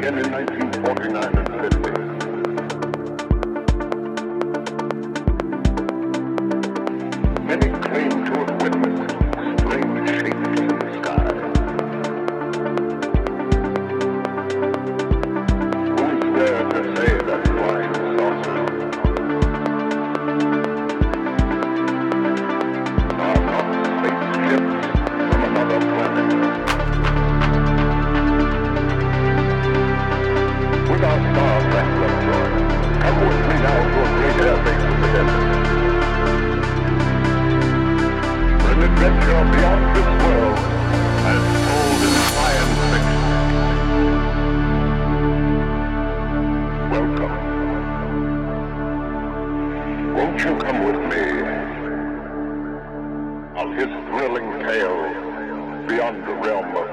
begin in 1949 and 50. Adventure beyond this world, science fiction. Welcome. Won't you come with me on his thrilling tale beyond the realm of?